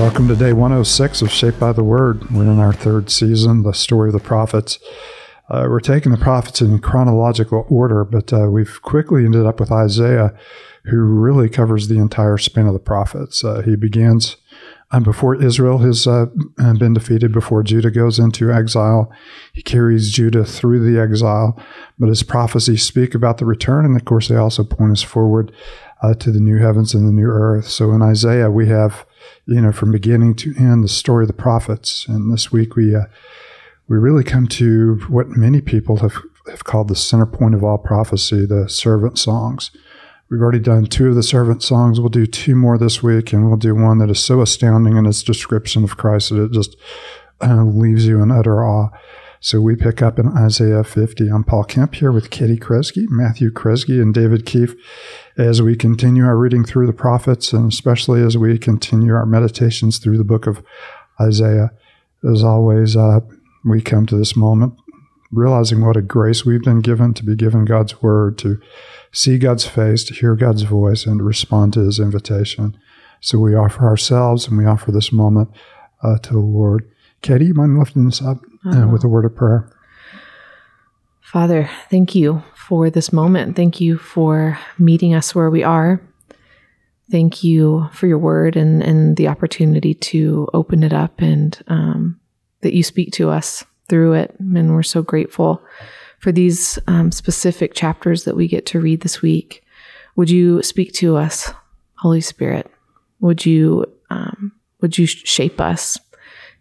Welcome to day 106 of Shaped by the Word. We're in our third season, the story of the prophets. Uh, we're taking the prophets in chronological order, but uh, we've quickly ended up with Isaiah, who really covers the entire span of the prophets. Uh, he begins um, before Israel has uh, been defeated, before Judah goes into exile. He carries Judah through the exile, but his prophecies speak about the return, and of course, they also point us forward uh, to the new heavens and the new earth. So in Isaiah, we have, you know, from beginning to end, the story of the prophets. And this week, we uh, we really come to what many people have have called the center point of all prophecy, the servant songs. We've already done two of the servant songs. We'll do two more this week, and we'll do one that is so astounding in its description of Christ that it just uh, leaves you in utter awe. So we pick up in Isaiah 50. I'm Paul Kemp here with Katie Kresge, Matthew Kresge, and David Keefe as we continue our reading through the prophets, and especially as we continue our meditations through the book of Isaiah. As always, uh, we come to this moment realizing what a grace we've been given to be given God's word, to see God's face, to hear God's voice, and to respond to his invitation. So we offer ourselves and we offer this moment uh, to the Lord. Katie, you mind lifting this up uh, with a word of prayer? Father, thank you for this moment. Thank you for meeting us where we are. Thank you for your word and, and the opportunity to open it up and um, that you speak to us through it. And we're so grateful for these um, specific chapters that we get to read this week. Would you speak to us, Holy Spirit? Would you um, would you shape us,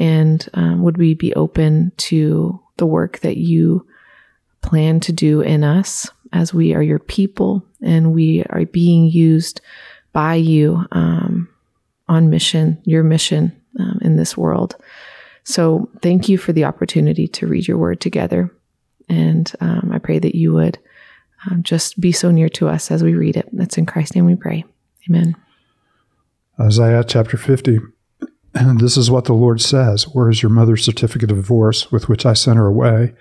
and um, would we be open to the work that you plan to do in us as we are your people and we are being used by you um, on mission, your mission um, in this world? So, thank you for the opportunity to read your word together. And um, I pray that you would um, just be so near to us as we read it. That's in Christ's name we pray. Amen. Isaiah chapter 50. And this is what the Lord says Where is your mother's certificate of divorce with which I sent her away?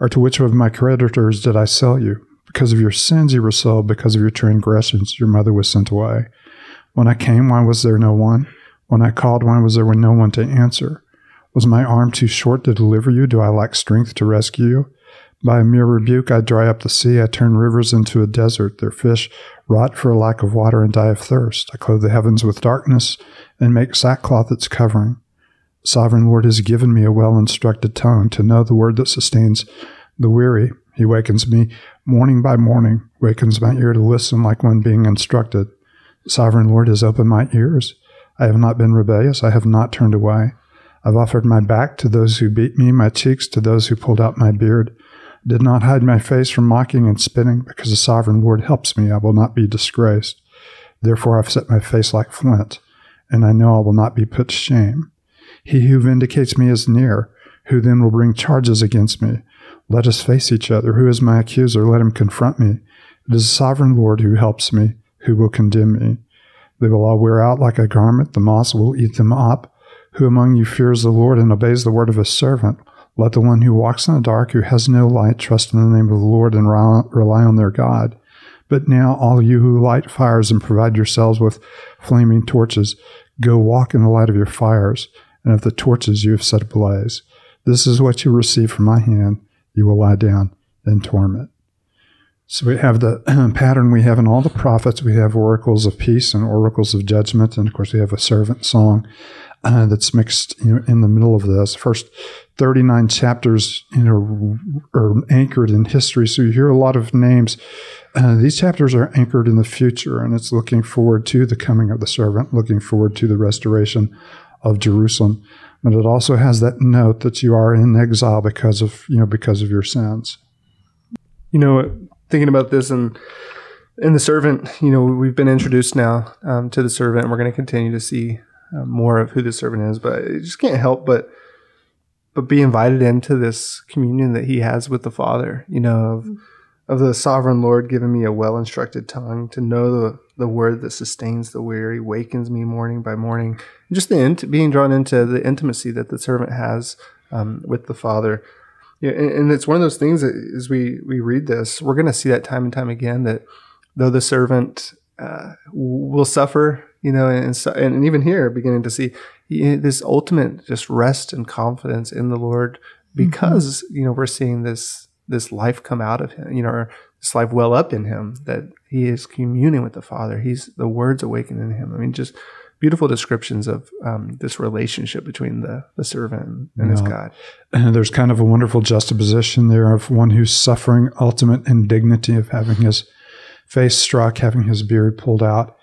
Or to which of my creditors did I sell you? Because of your sins you were sold, because of your transgressions your mother was sent away. When I came, why was there no one? When I called, why was there no one to answer? Was my arm too short to deliver you? Do I lack strength to rescue you? By a mere rebuke, I dry up the sea. I turn rivers into a desert. Their fish rot for lack of water and die of thirst. I clothe the heavens with darkness and make sackcloth its covering. Sovereign Lord has given me a well instructed tongue to know the word that sustains the weary. He wakens me morning by morning, wakens my ear to listen like one being instructed. Sovereign Lord has opened my ears. I have not been rebellious. I have not turned away. I've offered my back to those who beat me, my cheeks to those who pulled out my beard did not hide my face from mocking and spitting, because the sovereign Lord helps me. I will not be disgraced. Therefore, I've set my face like flint, and I know I will not be put to shame. He who vindicates me is near. Who then will bring charges against me? Let us face each other. Who is my accuser? Let him confront me. It is the sovereign Lord who helps me. Who will condemn me? They will all wear out like a garment. The moss will eat them up. Who among you fears the Lord and obeys the word of his servant? Let the one who walks in the dark, who has no light, trust in the name of the Lord and rely on their God. But now, all you who light fires and provide yourselves with flaming torches, go walk in the light of your fires, and of the torches you have set ablaze. This is what you receive from my hand. You will lie down in torment. So we have the pattern we have in all the prophets. We have oracles of peace and oracles of judgment, and of course we have a servant song uh, that's mixed you know, in the middle of this. First 39 chapters you know, are anchored in history. So you hear a lot of names. Uh, these chapters are anchored in the future, and it's looking forward to the coming of the servant, looking forward to the restoration of Jerusalem. But it also has that note that you are in exile because of you know because of your sins. You know, thinking about this and in the servant, you know, we've been introduced now um, to the servant, and we're going to continue to see uh, more of who the servant is. But I just can't help but but be invited into this communion that he has with the Father, you know, of, of the sovereign Lord giving me a well instructed tongue to know the, the word that sustains the weary, wakens me morning by morning. And just the int- being drawn into the intimacy that the servant has um, with the Father. Yeah, and, and, it's one of those things that as we, we read this, we're going to see that time and time again that though the servant uh, will suffer, you know, and, and even here, beginning to see this ultimate just rest and confidence in the Lord because you know we're seeing this this life come out of him, you know, or this life well up in him that he is communing with the Father. He's the words awaken in him. I mean, just beautiful descriptions of um, this relationship between the the servant and his God. And there's kind of a wonderful juxtaposition there of one who's suffering ultimate indignity of having his face struck, having his beard pulled out.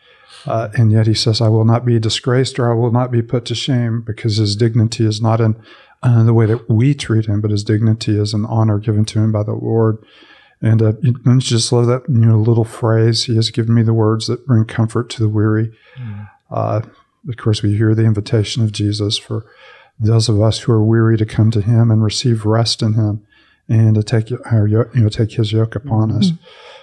Uh, and yet he says, I will not be disgraced or I will not be put to shame because his dignity is not in uh, the way that we treat him, but his dignity is an honor given to him by the Lord. And uh, you- you just love that you know, little phrase? He has given me the words that bring comfort to the weary. Uh, of course, we hear the invitation of Jesus for those of us who are weary to come to Him and receive rest in Him, and to take our you know take His yoke upon us.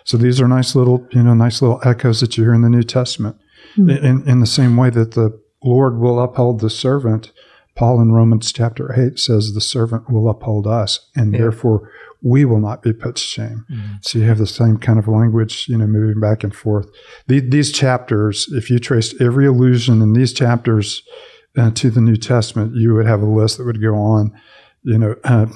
So these are nice little you know nice little echoes that you hear in the New Testament. Hmm. In, in the same way that the Lord will uphold the servant, Paul in Romans chapter eight says the servant will uphold us, and Yeah. therefore we will not be put to shame. Hmm. So you have the same kind of language, you know, moving back and forth. The, these chapters, if you traced every allusion in these chapters uh, to the New Testament, you would have a list that would go on, you know, uh,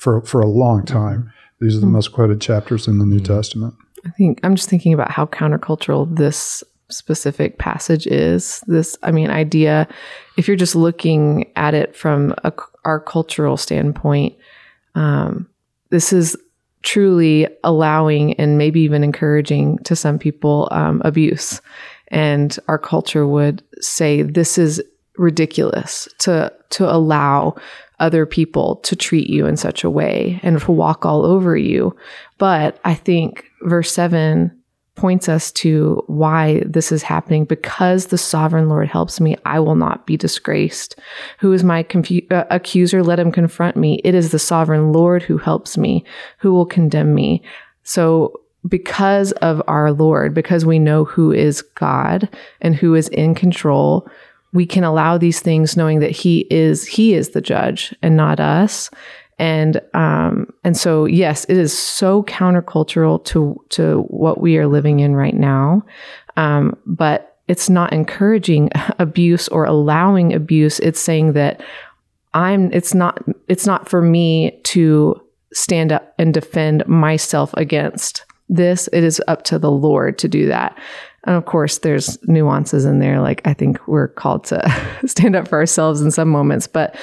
for for a long hmm. time. These are the most quoted chapters in the New Testament. I think I'm just thinking about how countercultural this specific passage is. This, I mean, idea, if you're just looking at it from a, our cultural standpoint, um, this is truly allowing and maybe even encouraging to some people um, abuse. And our culture would say this is ridiculous to to allow other people to treat you in such a way and to walk all over you. But I think verse 7 points us to why this is happening because the sovereign Lord helps me, I will not be disgraced. Who is my confu- uh, accuser? Let him confront me. It is the sovereign Lord who helps me, who will condemn me. So, because of our Lord, because we know who is God and who is in control, we can allow these things knowing that he is he is the judge and not us and um and so yes it is so countercultural to to what we are living in right now. Um but it's not encouraging abuse or allowing abuse. It's saying that i'm it's not it's not for me to stand up and defend myself against this. It is up to the lord to do that. And of course there's nuances in there. Like i think we're called to stand up for ourselves in some moments but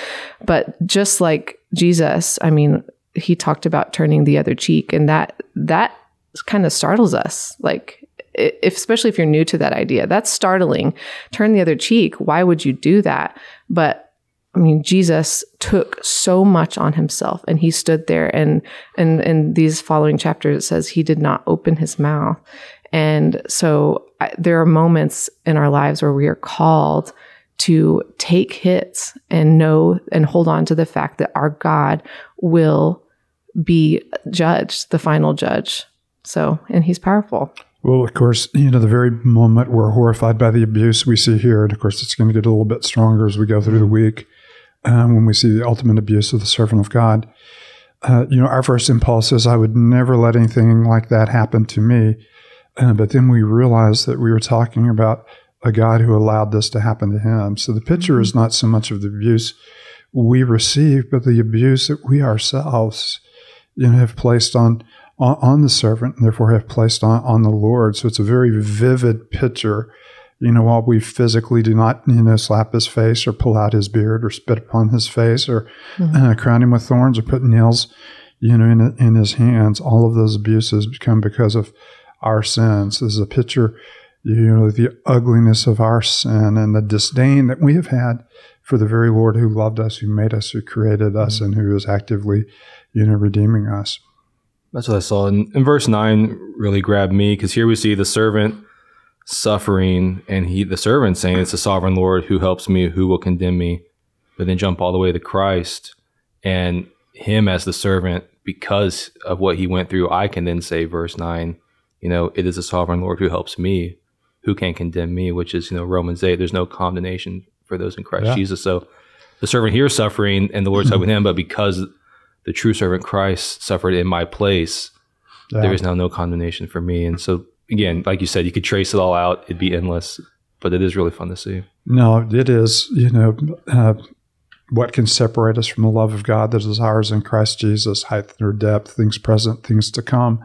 but just like jesus i mean he talked about turning the other cheek and that that kind of startles us. Like if, especially if you're new to that idea that's startling. Turn the other cheek why would you do that? But I mean, Jesus took so much on himself and he stood there and and in these following chapters it says he did not open his mouth. And so I, there are moments in our lives where we are called to take hits and know and hold on to the fact that our God will be judged, the final judge. So, and he's powerful. Well, of course, you know, the very moment we're horrified by the abuse we see here, and of course, it's going to get a little bit stronger as we go through the week um, when we see the ultimate abuse of the servant of God. Uh, you know, our first impulse is, I would never let anything like that happen to me. Uh, but then we realize that we were talking about a God who allowed this to happen to him. So the picture is not so much of the abuse we receive, but the abuse that we ourselves, you know, have placed on on, on the servant and therefore have placed on, on the Lord. So it's a very vivid picture. You know, while we physically do not, you know, slap his face or pull out his beard or spit upon his face or uh, crown him with thorns or put nails, you know, in, in his hands, all of those abuses become because of our sins. This is a picture, you know, the ugliness of our sin and the disdain that we have had for the very Lord who loved us, who made us, who created us, mm-hmm. and who is actively, you know, redeeming us. That's what I saw. And, and verse 9 really grabbed me because here we see the servant suffering and he the servant saying it's the sovereign Lord who helps me, who will condemn me. But then jump all the way to Christ and him as the servant because of what he went through. I can then say verse 9, you know, it is the sovereign Lord who helps me, who can condemn me, which is, you know, Romans 8, there's no condemnation for those in Christ Yeah. Jesus. So the servant here is suffering and the Lord's helping him, but because the true servant Christ suffered in my place, Yeah. there is now no condemnation for me. And so again, like you said, you could trace it all out; it'd be endless. but it is really fun to see. No, it is. You know, uh, what can separate us from the love of God that is ours in Christ Jesus, height or depth, things present, things to come.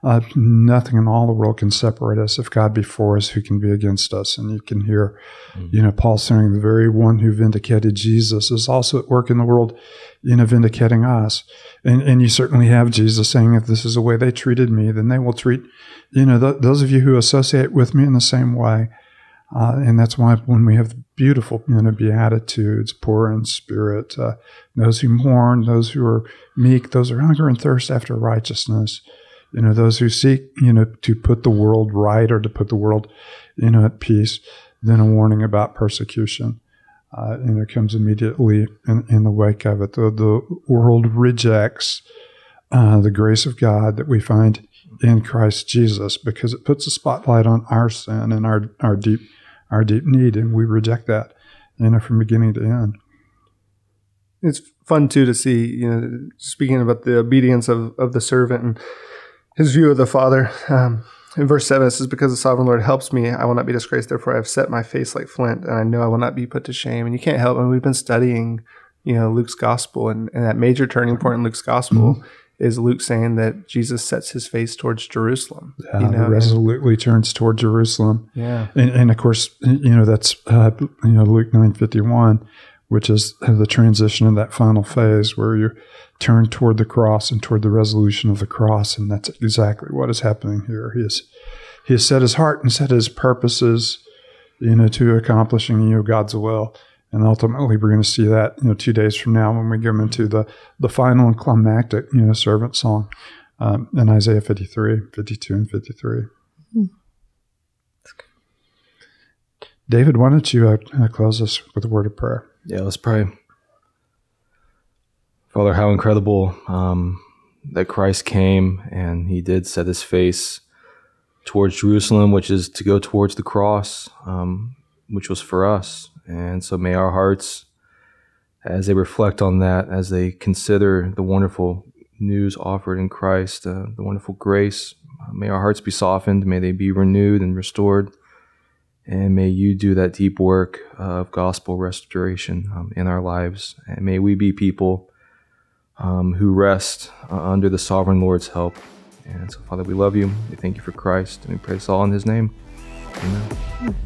Uh, nothing in all the world can separate us. If God be for us, who can be against us? And you can hear, mm-hmm. you know, Paul saying, the very one who vindicated Jesus is also at work in the world, you know, vindicating us. And, and you certainly have Jesus saying, if this is the way they treated me, then they will treat, you know, th- those of you who associate with me in the same way. Uh, and that's why when we have beautiful, you know, beatitudes, poor in spirit, uh, those who mourn, those who are meek, those who hunger and thirst after righteousness, you know, those who seek, you know, to put the world right or to put the world, you know, at peace, then a warning about persecution. Uh, and it comes immediately in, in, the wake of it. The, the world rejects uh, the grace of God that we find in Christ Jesus because it puts a spotlight on our sin and our, our deep our deep need, and we reject that, you know, from beginning to end. It's fun too to see, you know, speaking about the obedience of, of the servant and his view of the Father. Um, in verse 7, it says, Because the sovereign Lord helps me, I will not be disgraced. Therefore, I have set my face like flint, and I know I will not be put to shame. And you can't help, and we've been studying, you know, Luke's gospel, and, and that major turning point in Luke's gospel mm-hmm. is Luke saying that Jesus sets his face towards Jerusalem. Yeah, you know, resolutely and, turns toward Jerusalem. Yeah. And, and of course, you know, that's, uh, you know, Luke 9.51, which is the transition in that final phase where you turn toward the cross and toward the resolution of the cross. And that's exactly what is happening here. He has, he has set his heart and set his purposes, you know, to accomplishing, you know, God's will. And ultimately, we're going to see that, you know, two days from now when we go into the, the final and climactic, you know, servant song um, in Isaiah 53, 52, and 53. Hmm. David, why don't you uh, close us with a word of prayer? Yeah, let's pray. Father, how incredible um, that Christ came and he did set his face towards Jerusalem, which is to go towards the cross, um, which was for us. And so may our hearts, as they reflect on that, as they consider the wonderful news offered in Christ, uh, the wonderful grace, uh, may our hearts be softened, may they be renewed and restored. And may you do that deep work of gospel restoration um, in our lives. And may we be people um, who rest uh, under the sovereign Lord's help. And so, Father, we love you. We thank you for Christ. And we pray this all in his name. Amen.